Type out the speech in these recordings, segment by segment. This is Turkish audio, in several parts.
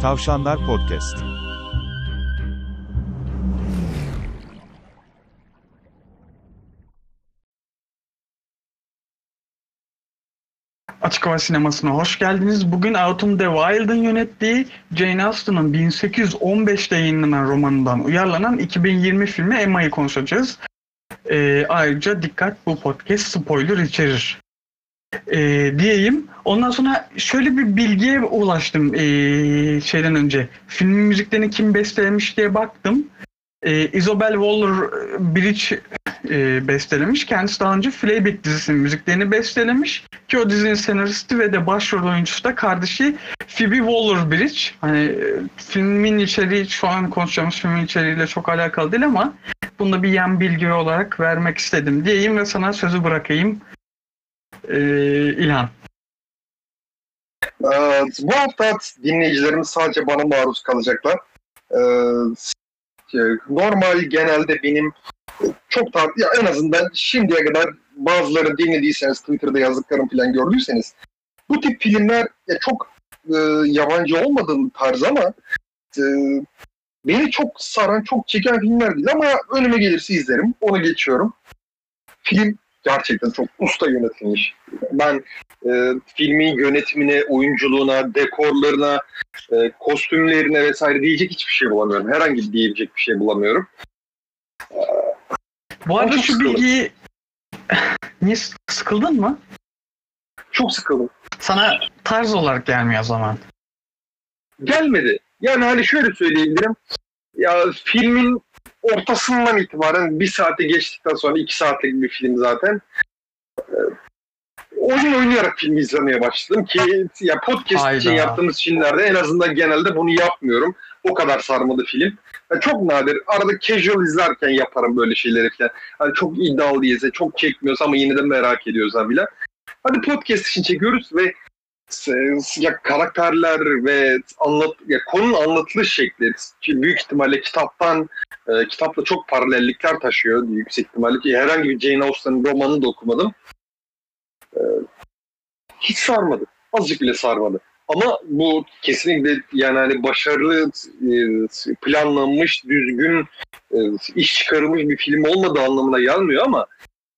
Tavşanlar Podcast. Açık Hava Sineması'na hoş geldiniz. Bugün Autumn the Wild'ın yönettiği Jane Austen'ın 1815'te yayınlanan romanından uyarlanan 2020 filmi Emma'yı konuşacağız. Ee, ayrıca dikkat bu podcast spoiler içerir. Ee, diyeyim. Ondan sonra şöyle bir bilgiye ulaştım ee, şeyden önce. Filmin müziklerini kim bestelemiş diye baktım. Ee, Isabel Waller-Bridge e, bestelemiş. Kendisi daha önce Fleabag dizisinin müziklerini bestelemiş. Ki o dizinin senaristi ve de başrol oyuncusu da kardeşi Phoebe Waller-Bridge. Hani e, filmin içeriği şu an konuşacağımız filmin içeriğiyle çok alakalı değil ama bunu da bir yan bilgi olarak vermek istedim diyeyim ve sana sözü bırakayım. Ee, İlhan. Ee, bu hafta dinleyicilerimiz sadece bana maruz kalacaklar. Ee, normal genelde benim çok da ya en azından şimdiye kadar bazıları dinlediyseniz Twitter'da yazdıklarım falan gördüyseniz bu tip filmler ya çok e, yabancı olmadığım tarz ama e, beni çok saran, çok çeken filmler değil ama önüme gelirse izlerim. Onu geçiyorum. Film gerçekten çok usta yönetilmiş. Ben e, filmin yönetimine, oyunculuğuna, dekorlarına, e, kostümlerine vesaire diyecek hiçbir şey bulamıyorum. Herhangi bir diyecek bir şey bulamıyorum. Bu arada şu sıkıldım. bilgiyi... Niye sık- sıkıldın mı? Çok sıkıldım. Sana tarz olarak gelmiyor o zaman. Gelmedi. Yani hani şöyle söyleyebilirim. Ya filmin ortasından itibaren bir saate geçtikten sonra iki saatlik bir film zaten. Ee, Oyun oynayarak filmi izlemeye başladım ki ya podcast Hayda. için yaptığımız filmlerde en azından genelde bunu yapmıyorum. O kadar sarmadı film. Ya çok nadir. Arada casual izlerken yaparım böyle şeyleri falan. Hani çok iddialı değilse, çok çekmiyorsa ama yine de merak ediyorsa bile. Hadi podcast için çekiyoruz ve ya karakterler ve anlat ya konunun anlatılış şekli ki büyük ihtimalle kitaptan e, kitapla çok paralellikler taşıyor yüksek ihtimalle ki herhangi bir Jane Austen'ın romanını da okumadım. E, hiç sarmadı. Azıcık bile sarmadı. Ama bu kesinlikle yani hani başarılı, e, planlanmış, düzgün, e, iş çıkarılmış bir film olmadığı anlamına gelmiyor ama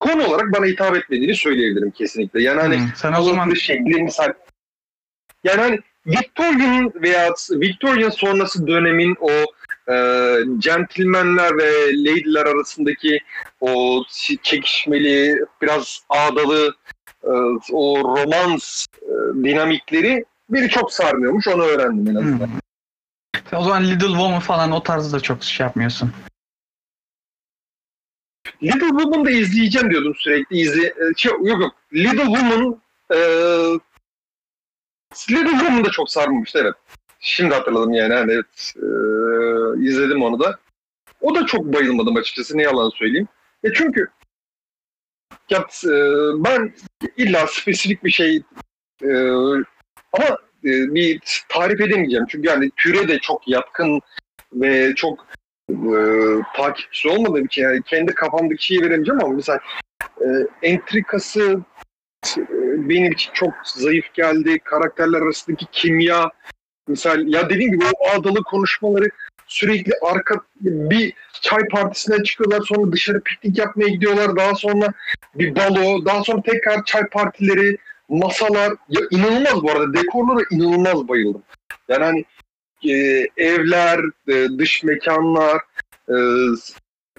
konu olarak bana hitap etmediğini söyleyebilirim kesinlikle. Yani hani Hmm, Sen o zaman şekli misal yani hani Victorian veya Victorian sonrası dönemin o e, gentlemanler ve lady'ler arasındaki o çekişmeli, biraz ağdalı e, o romans e, dinamikleri beni çok sarmıyormuş. Onu öğrendim en azından. Hmm. Sen o zaman Little Woman falan o tarzda çok şey yapmıyorsun. Little Woman'ı da izleyeceğim diyordum sürekli. İzle, e, şey, yok yok. Little Woman e, Little Woman da çok sarmamıştı evet. Şimdi hatırladım yani. Hani, evet, e, izledim onu da. O da çok bayılmadım açıkçası. Ne yalan söyleyeyim. E çünkü ya, e, ben illa spesifik bir şey e, ama e, bir tarif edemeyeceğim. Çünkü yani türe de çok yatkın ve çok e, takipçisi olmadığım için yani kendi kafamdaki şeyi veremeyeceğim ama mesela e, entrikası benim için çok zayıf geldi. Karakterler arasındaki kimya misal ya dediğim gibi o ağdalı konuşmaları sürekli arka bir çay partisinden çıkıyorlar sonra dışarı piknik yapmaya gidiyorlar daha sonra bir balo daha sonra tekrar çay partileri masalar ya inanılmaz bu arada dekorlara inanılmaz bayıldım. Yani hani e, evler, e, dış mekanlar, e,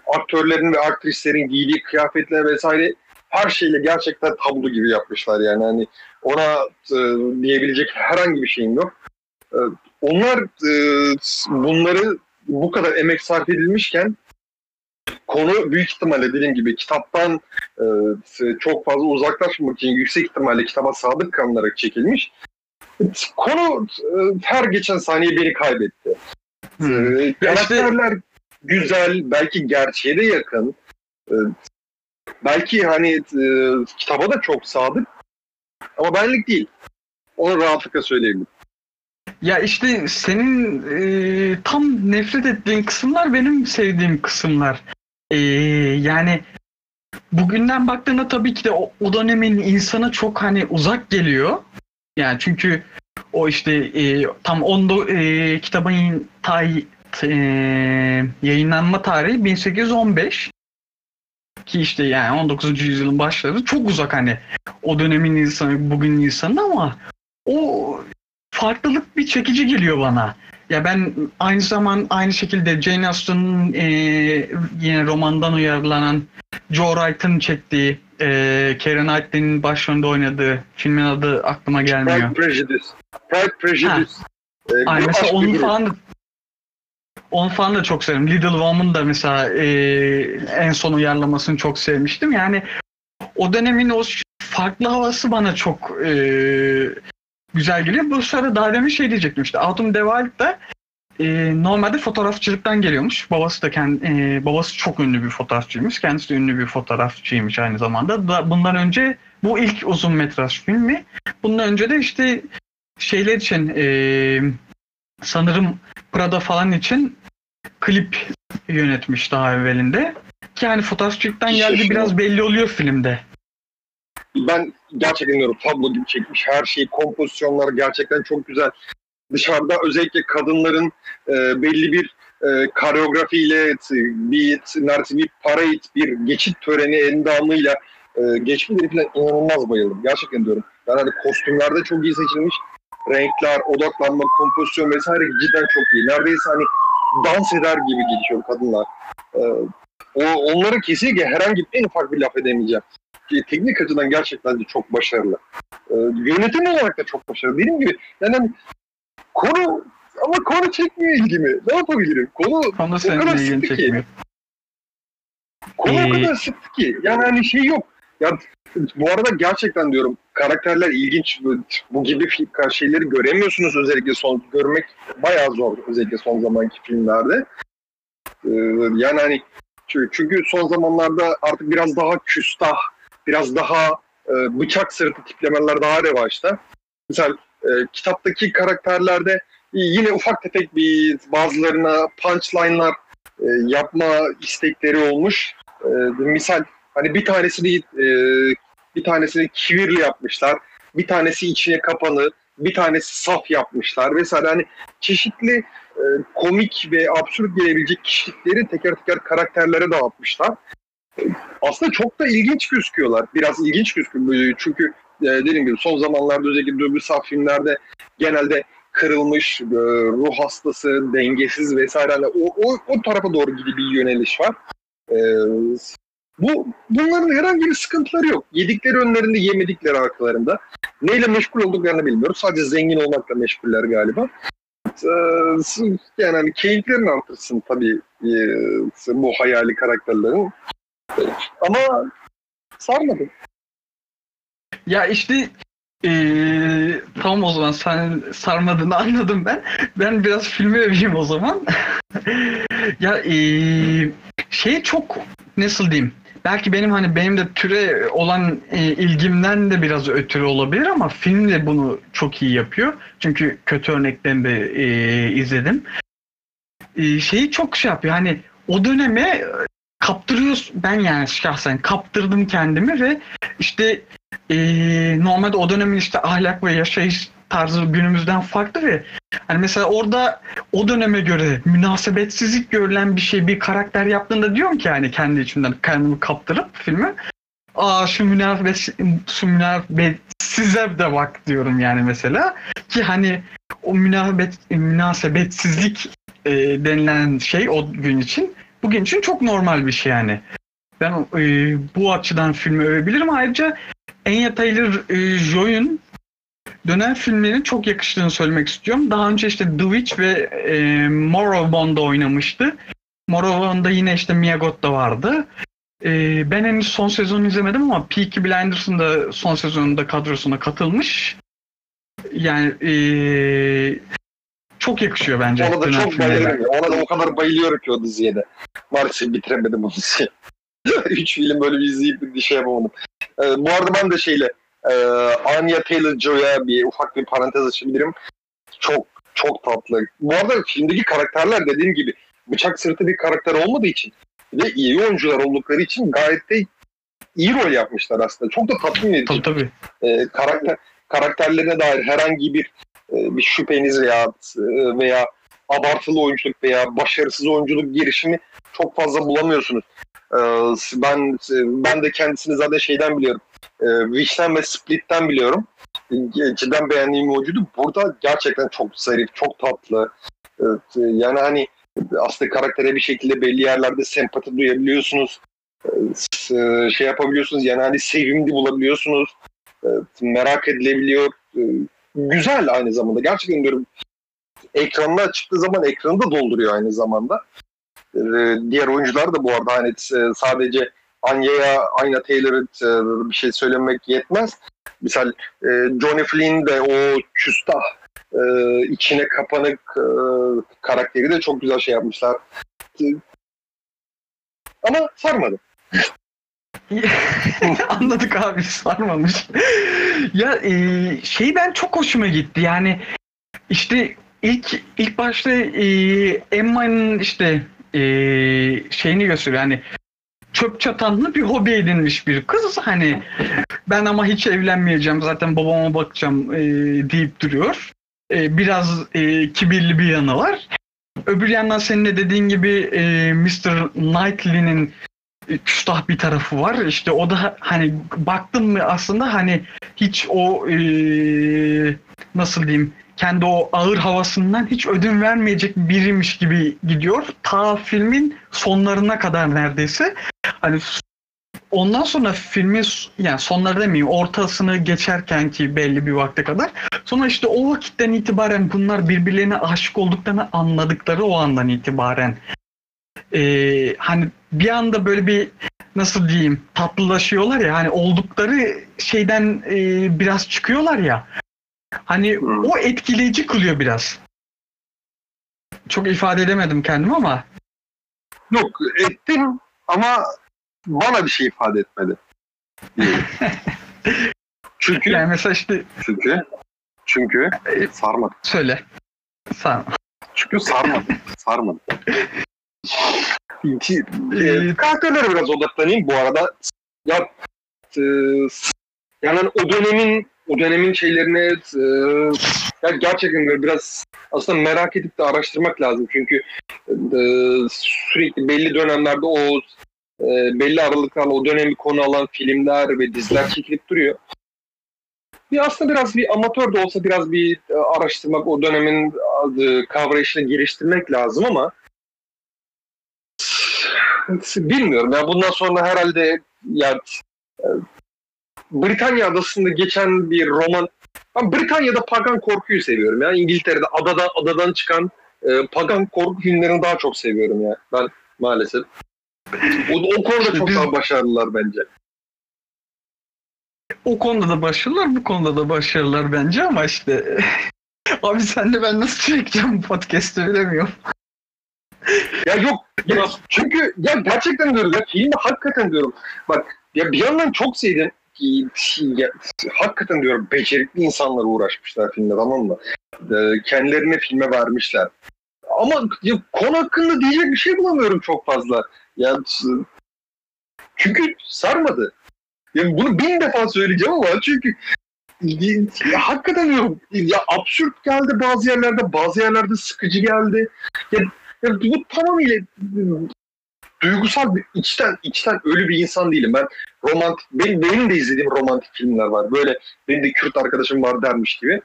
aktörlerin ve aktrislerin giydiği kıyafetler vesaire her şeyle gerçekten tablo gibi yapmışlar yani hani ona e, diyebilecek herhangi bir şeyim yok. E, onlar e, bunları bu kadar emek sarf edilmişken konu büyük ihtimalle dediğim gibi kitaptan e, çok fazla uzaklaşmamak için yüksek ihtimalle kitaba sadık kalınarak çekilmiş. Konu e, her geçen saniye beni kaybetti. Hmm. Ee, karakterler güzel, belki gerçeğe de yakın. Ee, belki hani e, kitaba da çok sadık. Ama benlik değil. Onu rahatlıkla söyleyebilirim. Ya işte senin e, tam nefret ettiğin kısımlar benim sevdiğim kısımlar. E, yani bugünden baktığında tabii ki de o, o dönemin insana çok hani uzak geliyor. Yani çünkü O işte e, tam onda e, kitabın tay, e, yayınlanma tarihi 1815 ki işte yani 19. yüzyılın başları çok uzak hani o dönemin insanı bugün insanı ama o farklılık bir çekici geliyor bana. Ya ben aynı zaman aynı şekilde Jane Austen'ın e, yine romandan uyarlanan Joe Wright'ın çektiği e, Keira Knightley'nin başrolünde oynadığı filmin adı aklıma gelmiyor. Pride Prejudice. Pride Prejudice. Ee, Ay bu mesela aşk onu bir grup. falan onu falan da çok severim. Little Woman da mesela e, en son uyarlamasını çok sevmiştim. Yani o dönemin o farklı havası bana çok e, güzel geliyor. Bu sırada daha demin şey diyecektim işte. Autumn Dewild da e, normalde fotoğrafçılıktan geliyormuş. Babası da kendi, e, babası çok ünlü bir fotoğrafçıymış. Kendisi de ünlü bir fotoğrafçıymış aynı zamanda. Da, bundan önce bu ilk uzun metraj filmi. Bundan önce de işte şeyler için e, sanırım Prada falan için klip yönetmiş daha evvelinde. Ki hani fotoğrafçılıktan geldi biraz belli oluyor filmde. Ben gerçekten diyorum tablo gibi çekmiş her şeyi. Kompozisyonlar gerçekten çok güzel. Dışarıda özellikle kadınların e, belli bir e, koreografiyle bir neredeyse bir parade, bir geçit töreni endamıyla e, geçmeleri falan inanılmaz bayıldım. Gerçekten diyorum. Yani hani kostümlerde çok iyi seçilmiş. Renkler, odaklanma, kompozisyon vesaire cidden çok iyi. Neredeyse hani dans eder gibi geçiyor kadınlar. E, o, onlara kesinlikle herhangi bir en ufak bir laf edemeyeceğim ki teknik açıdan gerçekten de çok başarılı. Ee, yönetim olarak da çok başarılı. Dediğim gibi yani hani konu ama konu çekmiyor ilgimi. Ne yapabilirim? Konu Onu senin kadar sıktı ki. çekmiyor. konu o Ee, kadar sıktı ki. Yani hani şey yok. Ya bu arada gerçekten diyorum karakterler ilginç. Bu, gibi şeyleri göremiyorsunuz özellikle son görmek bayağı zor özellikle son zamanki filmlerde. Ee, yani hani çünkü son zamanlarda artık biraz daha küstah, biraz daha e, bıçak sırtı tiplemeler daha revaçta. Mesela e, kitaptaki karakterlerde yine ufak tefek bir bazılarına punchline'lar e, yapma istekleri olmuş. E, misal hani bir tanesini e, bir tanesini kibirli yapmışlar. Bir tanesi içine kapanı, bir tanesi saf yapmışlar vesaire. Hani çeşitli e, komik ve absürt gelebilecek kişilikleri teker teker karakterlere dağıtmışlar. Aslında çok da ilginç gözüküyorlar. Biraz ilginç gözüküyor. Çünkü e, dediğim gibi son zamanlarda özellikle duygusal filmlerde genelde kırılmış, e, ruh hastası, dengesiz vesaire hani o, o, o tarafa doğru gibi bir yöneliş var. E, bu bunların herhangi bir sıkıntıları yok. Yedikleri önlerinde, yemedikleri arkalarında. Neyle meşgul olduklarını bilmiyoruz. Sadece zengin olmakla meşguller galiba. Ee, yani hani keyiflerini artırsın tabii e, bu hayali karakterlerin. Ama sarmadı. Ya işte eee tamam o zaman sen sarmadığını anladım ben. Ben biraz filmi öveyim o zaman. ya eee şey çok nasıl diyeyim? Belki benim hani benim de türe olan e, ilgimden de biraz ötürü olabilir ama film de bunu çok iyi yapıyor. Çünkü kötü örneklerini de e, izledim. E, şeyi çok şey yapıyor. Hani o döneme kaptırıyoruz. Ben yani şahsen kaptırdım kendimi ve işte e, normalde o dönemin işte ahlak ve yaşayış tarzı günümüzden farklı ve hani mesela orada o döneme göre münasebetsizlik görülen bir şey bir karakter yaptığında diyorum ki hani kendi içimden kendimi kaptırıp filmi aa şu münasebet şu münasebetsize de bak diyorum yani mesela ki hani o münasebet münasebetsizlik e, denilen şey o gün için bugün için çok normal bir şey yani. Ben e, bu açıdan filmi övebilirim. Ayrıca Anya Taylor-Joy'un dönem filmlerinin çok yakıştığını söylemek istiyorum. Daha önce işte The Witch ve e, Morrowbond'da oynamıştı. Morrowbond'da yine işte Mia Goth da vardı. E, ben henüz son sezonu izlemedim ama Peaky Blinders'ın da son sezonunda kadrosuna katılmış. Yani e, çok yakışıyor bence. Ona da çok bayılırım. Ona da o kadar bayılıyorum ki o diziye de. Maalesef bitiremedim o diziyi. Üç film böyle bir izleyip bir şey yapamadım. Ee, bu arada ben de şeyle e, Anya Taylor-Joy'a bir ufak bir parantez açabilirim. Çok çok tatlı. Bu arada filmdeki karakterler dediğim gibi bıçak sırtı bir karakter olmadığı için ve iyi oyuncular oldukları için gayet de iyi rol yapmışlar aslında. Çok da tatmin edici Tabii tabii. e, karakter karakterlerine dair herhangi bir e, bir şüpheniz veya e, veya abartılı oyunculuk veya başarısız oyunculuk girişimi çok fazla bulamıyorsunuz. E, ben ben de kendisini zaten şeyden biliyorum. E, Wish'ten ve Split'ten biliyorum. E, Cidden beğendiğim bir oyuncuydu. Burada gerçekten çok zarif, çok tatlı. E, yani hani aslında karaktere bir şekilde belli yerlerde sempati duyabiliyorsunuz. E, şey yapabiliyorsunuz yani hani sevimli bulabiliyorsunuz. Merak edilebiliyor. Güzel aynı zamanda. Gerçekten diyorum ekranına çıktığı zaman ekranı da dolduruyor aynı zamanda. E, Diğer oyuncular da bu arada hani e, sadece Anya'ya, Ayna Taylor'a e, bir şey söylemek yetmez. Misal e, Johnny Flynn de o küstah içine kapanık karakteri de çok güzel şey yapmışlar. Ama sarmadı. Anladık abi sarmamış. ya e, şey ben çok hoşuma gitti yani işte ilk ilk başta e, Emma'nın işte e, şeyini gösteriyor yani çöp çatanlı bir hobi edinmiş bir kız hani ben ama hiç evlenmeyeceğim zaten babama bakacağım e, deyip duruyor. E, biraz e, kibirli bir yanı var. Öbür yandan senin de dediğin gibi e, Mr. Knightley'nin küstah bir tarafı var. İşte o da hani baktım mı aslında hani hiç o e, nasıl diyeyim kendi o ağır havasından hiç ödün vermeyecek biriymiş gibi gidiyor. Ta filmin sonlarına kadar neredeyse. Hani ondan sonra filmin yani sonları demeyeyim ortasını geçerken ki belli bir vakte kadar sonra işte o vakitten itibaren bunlar birbirlerine aşık olduklarını anladıkları o andan itibaren e, hani bir anda böyle bir nasıl diyeyim tatlılaşıyorlar ya hani oldukları şeyden e, biraz çıkıyorlar ya hani Hmm. o etkileyici kılıyor biraz. Çok ifade edemedim kendimi ama Yok ettim ama bana bir şey ifade etmedi. Çünkü yani mesela işte çünkü çünkü sarmadı. söyle. Sen. Çünkü sarmadı. sarmadı. İki, e, Ee, karakterlere biraz odaklanayım bu arada. Ya e, yani o dönemin o dönemin şeylerine e, ya gerçekten böyle biraz aslında merak edip de araştırmak lazım çünkü e, sürekli belli dönemlerde o e, belli aralıklarla o dönemi konu alan filmler ve diziler çekilip duruyor. Bir aslında biraz bir amatör de olsa biraz bir e, araştırmak, o dönemin e, kavrayışını geliştirmek lazım ama bilmiyorum ya bundan sonra herhalde ya e, Britanya adasında geçen bir roman ben Britanya'da pagan korkuyu seviyorum ya. İngiltere'de adada adadan çıkan e, pagan korku filmlerini daha çok seviyorum ya. Ben maalesef. O, o konuda çok daha başarılılar bence. o konuda da başarılılar, bu konuda da başarılılar bence ama işte abi senle ben nasıl çekeceğim bu podcast'ı bilemiyorum. Ya yok ya çünkü ya gerçekten diyorum ya filmi hakikaten diyorum. Bak ya bir yandan çok sevdim. Ya, hakikaten diyorum becerikli insanlar uğraşmışlar filmde tamam mı? Ee, kendilerine filme vermişler. Ama ya, konu hakkında diyecek bir şey bulamıyorum çok fazla. Ya çünkü sarmadı. Ya bunu bin defa söyleyeceğim ama çünkü ya, hakikaten diyorum ya absürt geldi bazı yerlerde bazı yerlerde sıkıcı geldi. Ya, ya bu tamamıyla duygusal bir içten içten ölü bir insan değilim. Ben romantik benim, benim de izlediğim romantik filmler var. Böyle benim de Kürt arkadaşım var dermiş gibi.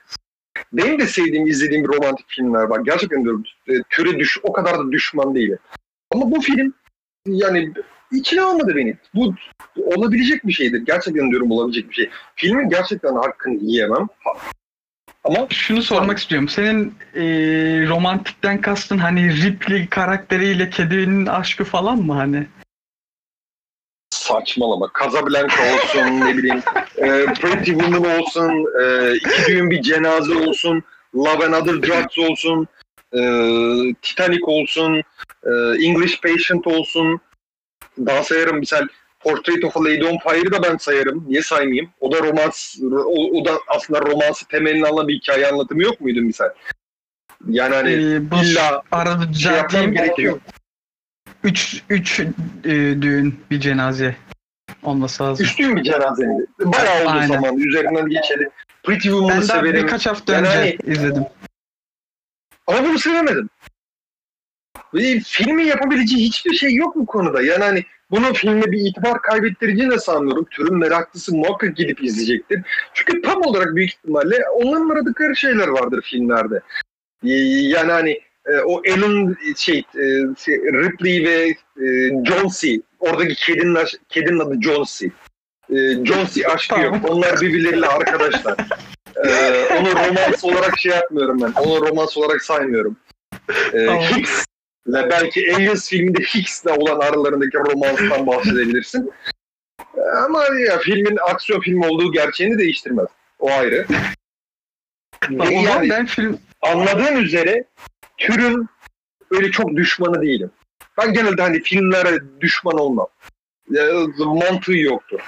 Benim de sevdiğim, izlediğim romantik filmler var. Gerçekten diyorum e, türe düş o kadar da düşman değilim. Ama bu film yani içine almadı beni. Bu olabilecek bir şeydir. Gerçekten diyorum olabilecek bir şey. Filmin gerçekten hakkını yiyemem. Ama Şunu sormak istiyorum. Senin e, romantikten kastın hani Ripley karakteriyle kedinin aşkı falan mı hani? saçmalama. Casablanca olsun ne bileyim e, Pretty Woman olsun e, iki düğün bir cenaze olsun Love and Other Drugs olsun e, Titanic olsun e, English Patient olsun daha sayarım misal Portrait of a Lady on Fire'ı da ben sayarım. Niye saymayayım? O da romans, o, o da aslında romansı temelini alan bir hikaye anlatımı yok muydu misal? Yani hani E, bu illa arada şey yapmam gerekiyor. Üç, üç e, düğün bir cenaze olması lazım. Üstün bir cenaze? Bayağı oldu Aynen. zaman. Üzerinden geçeli. Pretty Woman'ı Ben severim. birkaç hafta Yani önce hani- izledim. Ama bunu sevemedim. Ve filmin yapabileceği hiçbir şey yok bu konuda. Yani hani bunun filme bir itibar kaybettireceğini de sanmıyorum. Türün meraklısı muhakkak gidip izleyecektir. Çünkü tam olarak büyük ihtimalle onların aradıkları şeyler vardır filmlerde. Ee, Yani hani e, o Ellen şey, e, şey, Ripley ve e, John C. Oradaki kedinin, kedinin adı John C. John C aşkı Tamam. yok. Onlar birbirleriyle arkadaşlar. Ee, onu romans olarak şey yapmıyorum ben. Onu romans olarak saymıyorum. Ee, Tamam. Hicks ve belki Aliens filminde Hicks'le olan aralarındaki romanstan bahsedebilirsin. Ee, Ama ya filmin aksiyon filmi olduğu gerçeğini değiştirmez. O ayrı. O zaman yani ben film anladığın üzere türün öyle çok düşmanı değilim. Ben genelde hani filmlere düşman olmam. Ya, mantığı yoktur.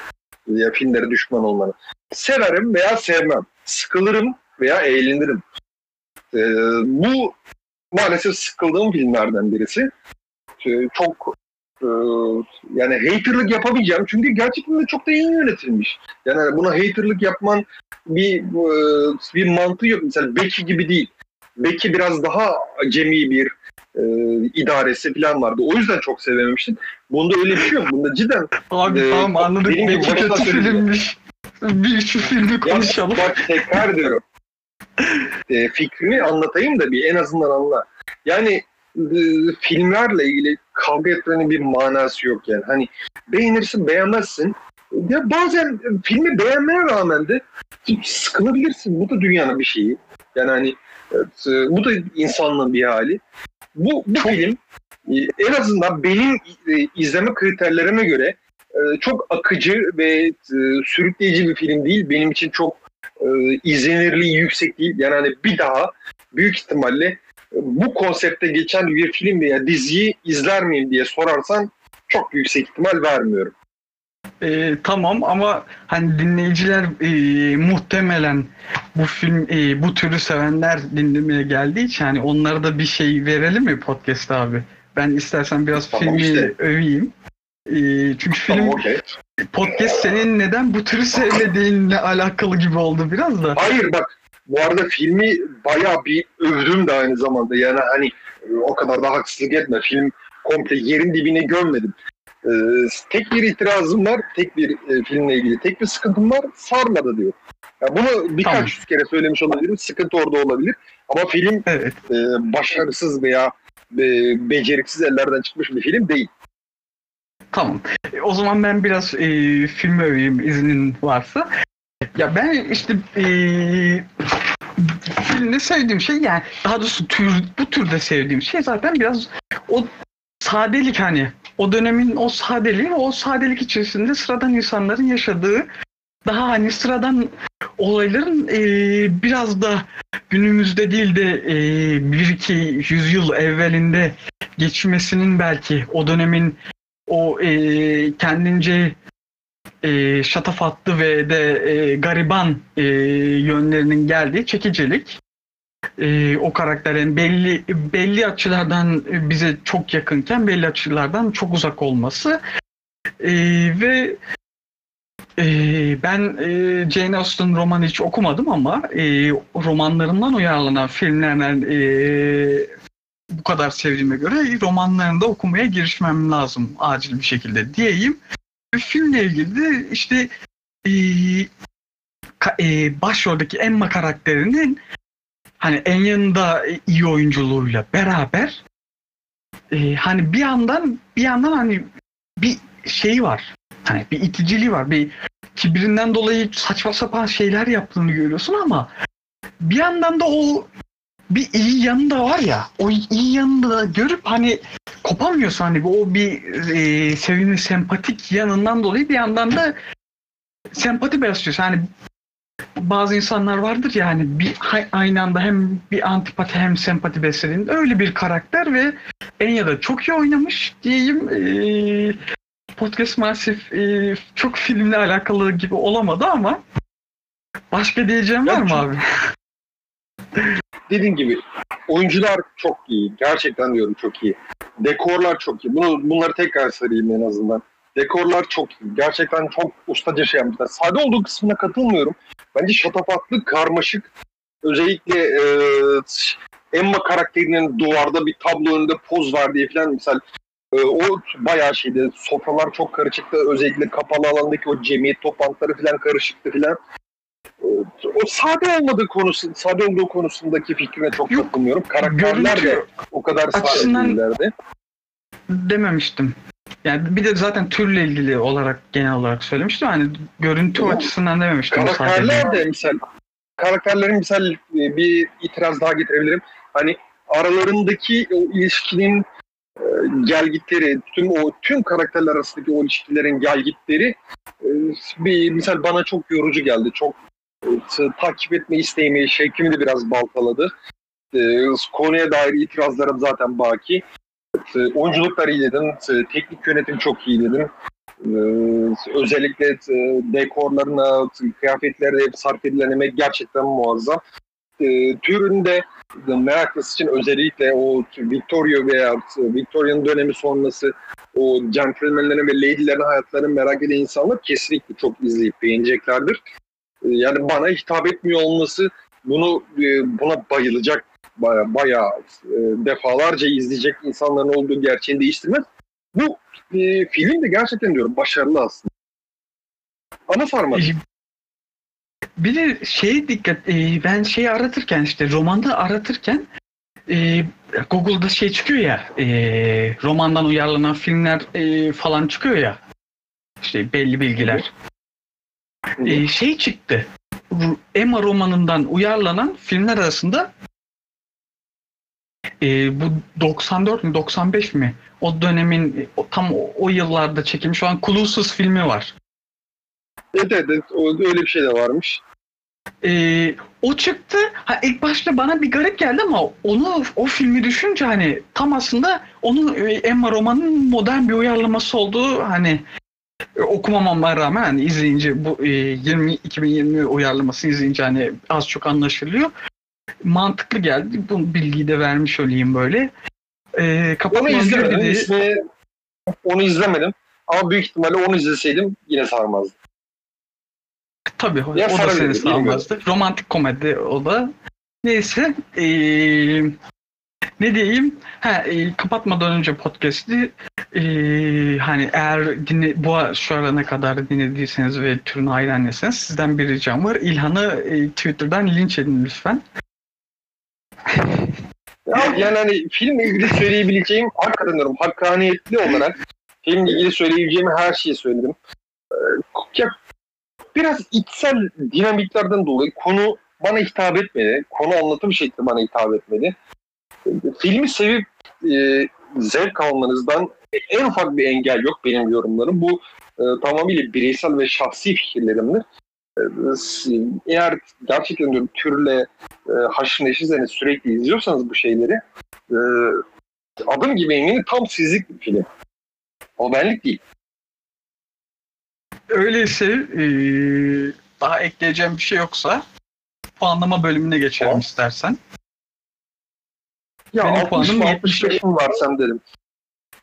Ya filmlere düşman olmanın. Severim veya sevmem. Sıkılırım veya eğlenirim. Ee, bu maalesef sıkıldığım filmlerden birisi. Ee, çok e, yani haterlık yapamayacağım çünkü gerçekten de çok da iyi yönetilmiş. Yani buna haterlık yapman bir e, bir mantığı yok. Mesela Becky gibi değil. Becky biraz daha acemi bir e, idaresi falan vardı. O yüzden çok sevememiştim. Bunda öyle bir şey yok. Bunda cidden abi Ee, tamam anladık başına kötü filmmiş. Bir şu filmi konuşalım. Ya bak tekrar diyorum. E, fikrimi anlatayım da bir en azından anla. Yani e, filmlerle ilgili kavga etmenin bir manası yok yani. Hani beğenirsin beğenmezsin. Ya bazen filmi beğenmeye rağmen de sıkılabilirsin. Bu da dünyanın bir şeyi. Yani hani evet, e, bu da insanlığın bir hali. Bu, bu film e, en azından benim e, izleme kriterlerime göre çok akıcı ve sürükleyici bir film değil. Benim için çok e, izlenirliği yüksek değil. Yani hani bir daha büyük ihtimalle e, bu konsepte geçen bir film veya diziyi izler miyim diye sorarsan çok yüksek ihtimal vermiyorum. Ee, tamam ama hani dinleyiciler e, muhtemelen bu film e, bu türü sevenler dinlemeye geldiği için hani onlara da bir şey verelim mi podcast abi? Ben istersen biraz Tamam, filmi işte. öveyim. E, çünkü film Tamam podcast senin neden bu türü sevmediğinle alakalı gibi oldu biraz da. Hayır bak bu arada filmi bayağı bir övdüm de aynı zamanda. Yani hani e, o kadar da haksızlık etme. Film komple yerin dibine gömmedim. Ee, tek bir itirazım var. Tek bir e, filmle ilgili tek bir sıkıntım var. Sarmadı diyor. Ya bunu birkaç Tamam. yüz kere söylemiş olabilirim. Sıkıntı orada olabilir. Ama film Evet. e, başarısız veya e, beceriksiz ellerden çıkmış bir film değil. Tamam. E, O zaman ben biraz e, filmi öveyim iznin varsa. Ya ben işte e, filmde sevdiğim şey yani daha doğrusu tür, bu türde sevdiğim şey zaten biraz o sadelik hani o dönemin o sadeliği o sadelik içerisinde sıradan insanların yaşadığı daha hani sıradan olayların e, biraz da günümüzde değil de e, bir iki yüzyıl evvelinde geçmesinin belki o dönemin o e, kendince e, şatafatlı ve de e, gariban e, yönlerinin geldiği çekicilik. E, o karakterin belli belli açılardan bize çok yakınken belli açılardan çok uzak olması E, ve e, ben e, Jane Austen romanı hiç okumadım ama e, romanlarından uyarlanan filmlerden e, bu kadar sevdiğime göre romanlarını da okumaya girişmem lazım acil bir şekilde diyeyim. Filmle ilgili de işte e, ka- e, başroldeki Emma karakterinin hani en yanında iyi oyunculuğuyla beraber e, hani bir yandan bir yandan hani bir şey var. Hani bir iticiliği var. Bir kibirinden dolayı saçma sapan şeyler yaptığını görüyorsun ama bir yandan da o bir iyi yanı da var ya o iyi yanını da görüp hani kopamıyorsun hani o bir e, sevimli sempatik yanından dolayı bir yandan da sempati besliyorsun. Hani bazı insanlar vardır ya hani bir aynı anda hem bir antipati hem sempati beslediğinde öyle bir karakter ve Enya da çok iyi oynamış diyeyim. E, podcast maalesef e, çok filmle alakalı gibi olamadı ama başka diyeceğim var mı abi? Dediğim gibi oyuncular çok iyi. Gerçekten diyorum çok iyi. Dekorlar çok iyi. Bunu, bunları tekrar söyleyeyim en azından. Dekorlar çok iyi. Gerçekten çok ustaca şey yapmışlar. Sade olduğu kısmına katılmıyorum. Bence şatafatlı, karmaşık. Özellikle e, Emma karakterinin duvarda bir tablo önünde poz verdiği falan misal e, o bayağı şeydi. Sofralar çok karışıktı. Özellikle kapalı alandaki o cemiyet toplantıları falan karışıktı falan. E, o sade olmadığı konusu, sade olduğu konusundaki fikrine çok Yok, katılmıyorum. Karakterler de o kadar sade değillerdi. dememiştim. Yani bir de zaten türle ilgili olarak genel olarak söylemiştim. Hani görüntü Yok. açısından dememiştim. Karakterler de misal karakterlerin misal e, bir itiraz daha getirebilirim. Hani aralarındaki o ilişkinin e, gelgitleri, tüm o tüm karakterler arasındaki o ilişkilerin gelgitleri e, bir misal bana çok yorucu geldi. Çok takip etme isteğimi, şevkimi de biraz baltaladı. Konuya dair itirazlarım zaten baki. E, oyunculuklar iyi dedim. Teknik yönetim çok iyi dedim. Özellikle e, dekorlarına, kıyafetlere sarf edilen emek gerçekten muazzam. Türünde meraklısı için özellikle o Victoria veya Victoria'nın dönemi sonrası o gentlemanlerin ve lady'lerin hayatlarını merak eden insanlar kesinlikle çok izleyip beğeneceklerdir. Yani bana hitap etmiyor olması bunu e, buna bayılacak bayağı, bayağı e, defalarca izleyecek insanların olduğu gerçeğini değiştirmez. Bu e, film de gerçekten diyorum başarılı aslında. Ama sarmadı. Bir de şeye dikkat, e, ben şeyi aratırken işte romanda aratırken e, Google'da şey çıkıyor ya, e, romandan uyarlanan filmler e, falan çıkıyor ya, işte belli bilgiler. E, şey çıktı, Emma romanından uyarlanan filmler arasında e, bu 94 mi 95 mi o dönemin o, tam o, o yıllarda çekilmiş olan Clueless filmi var. Evet, evet, öyle bir şey de varmış. Ee, o çıktı. Ha, ilk başta bana bir garip geldi ama onu o filmi düşünce hani tam aslında onun e, Emma romanının modern bir uyarlaması olduğu hani e, okumamama rağmen hani izleyince bu e, 20 2020 uyarlaması izleyince hani az çok anlaşılıyor. Mantıklı geldi. Bu bilgiyi de vermiş olayım böyle. Ee, Onu izlemedim. önce de- ismi- onu izlemedim. Ama büyük ihtimalle onu izleseydim yine sarmazdı. Tabii o Ya da sarabilir, seni sarmazdı. Romantik komedi o da. Neyse. eee, ne diyeyim? Ha, e, kapatmadan önce podcast'i eee, hani eğer dinle, bu şu ana kadar dinlediyseniz ve türün hayranlısınız sizden bir ricam var. İlhan'ı e, Twitter'dan linç edin lütfen. Ya, yani hani filmle ilgili söyleyebileceğim hakikaten diyorum hakkaniyetli olarak filmle ilgili söyleyebileceğim her şeyi söyledim. Ee, biraz içsel dinamiklerden dolayı konu bana hitap etmedi. Konu anlatım şekli bana hitap etmedi. Filmi sevip e, zevk almanızdan en ufak bir engel yok benim yorumlarım. Bu e, tamamıyla bireysel ve şahsi fikirlerimdir. Ee, Eğer gerçekten diyorum türle e, haşır neşirseniz sürekli izliyorsanız bu şeyleri e, adım gibi eminim tam sizlik bir film. O benlik değil. Öyleyse eee, daha ekleyeceğim bir şey yoksa puanlama bölümüne geçelim Tamam. istersen. Ya Benim 60 puanım mı 75. 65 mi versem dedim.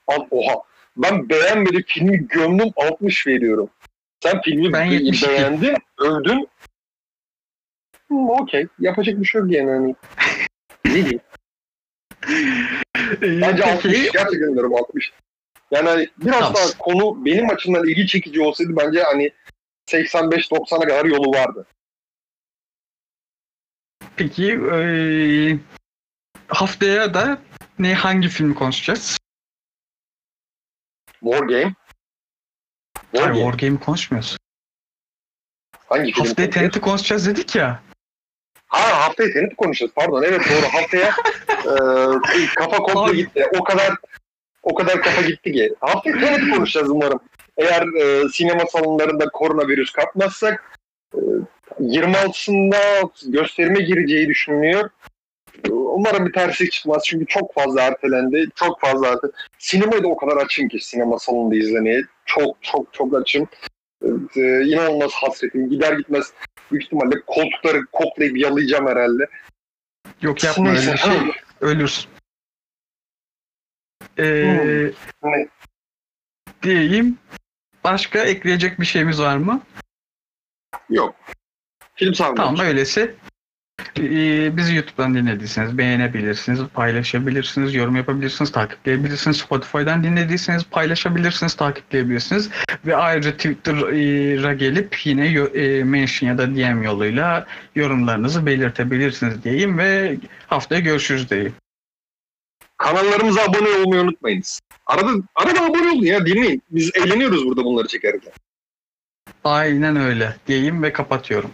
Al, oha. Ben beğenmedim filmi gömdüm 60 veriyorum. Sen filmi Ben be- 72. beğendin, övdün. Hmm, Okey. Yapacak bir şey yok yani. Hani. ne diyeyim? Bence peki, 60. Gerçekten diyorum 60. Yani hani biraz Tamam. daha konu benim açımdan ilgi çekici olsaydı bence hani 85-90'a kadar yolu vardı. Peki eee, haftaya da ne hangi filmi konuşacağız? War Game. War Hayır, Game. War Game konuşmuyoruz. Hangi film? Haftaya? Tenet'i konuşacağız dedik ya. Ha haftaya Tenet konuşacağız. Pardon evet doğru. Haftaya e, kafa komple gitti. O kadar o kadar kafa gitti ki. Haftaya Tenet konuşacağız umarım. Eğer e, sinema salonlarında koronavirüs kapmazsak e, 26'sında gösterime gireceği düşünülüyor. Umarım bir terslik çıkmaz çünkü çok fazla ertelendi. Çok fazla ertelendi. Sinemayı da o kadar açım ki sinema salonunda izlemeye. Çok çok çok açım. E, e, inanılmaz hasretim. Gider gitmez büyük ihtimalle koltukları koklayıp yalayacağım herhalde. Yok yapma Neyse, öyle şey. Ölürsün. Eee Ne? diyeyim. Başka ekleyecek bir şeyimiz var mı? Yok. Film sahibi. Tamam öyleyse e, bizi YouTube'dan dinlediyseniz beğenebilirsiniz, paylaşabilirsiniz, yorum yapabilirsiniz, takipleyebilirsiniz. Spotify'dan dinlediyseniz paylaşabilirsiniz, takipleyebilirsiniz. Ve ayrıca Twitter'a gelip yine e, mention ya da DM yoluyla yorumlarınızı belirtebilirsiniz diyeyim ve haftaya görüşürüz diyeyim. Kanallarımıza abone olmayı unutmayınız. Arada, arada abone olun ya dinleyin. Biz eğleniyoruz burada bunları çekerken. Aynen öyle diyeyim ve kapatıyorum.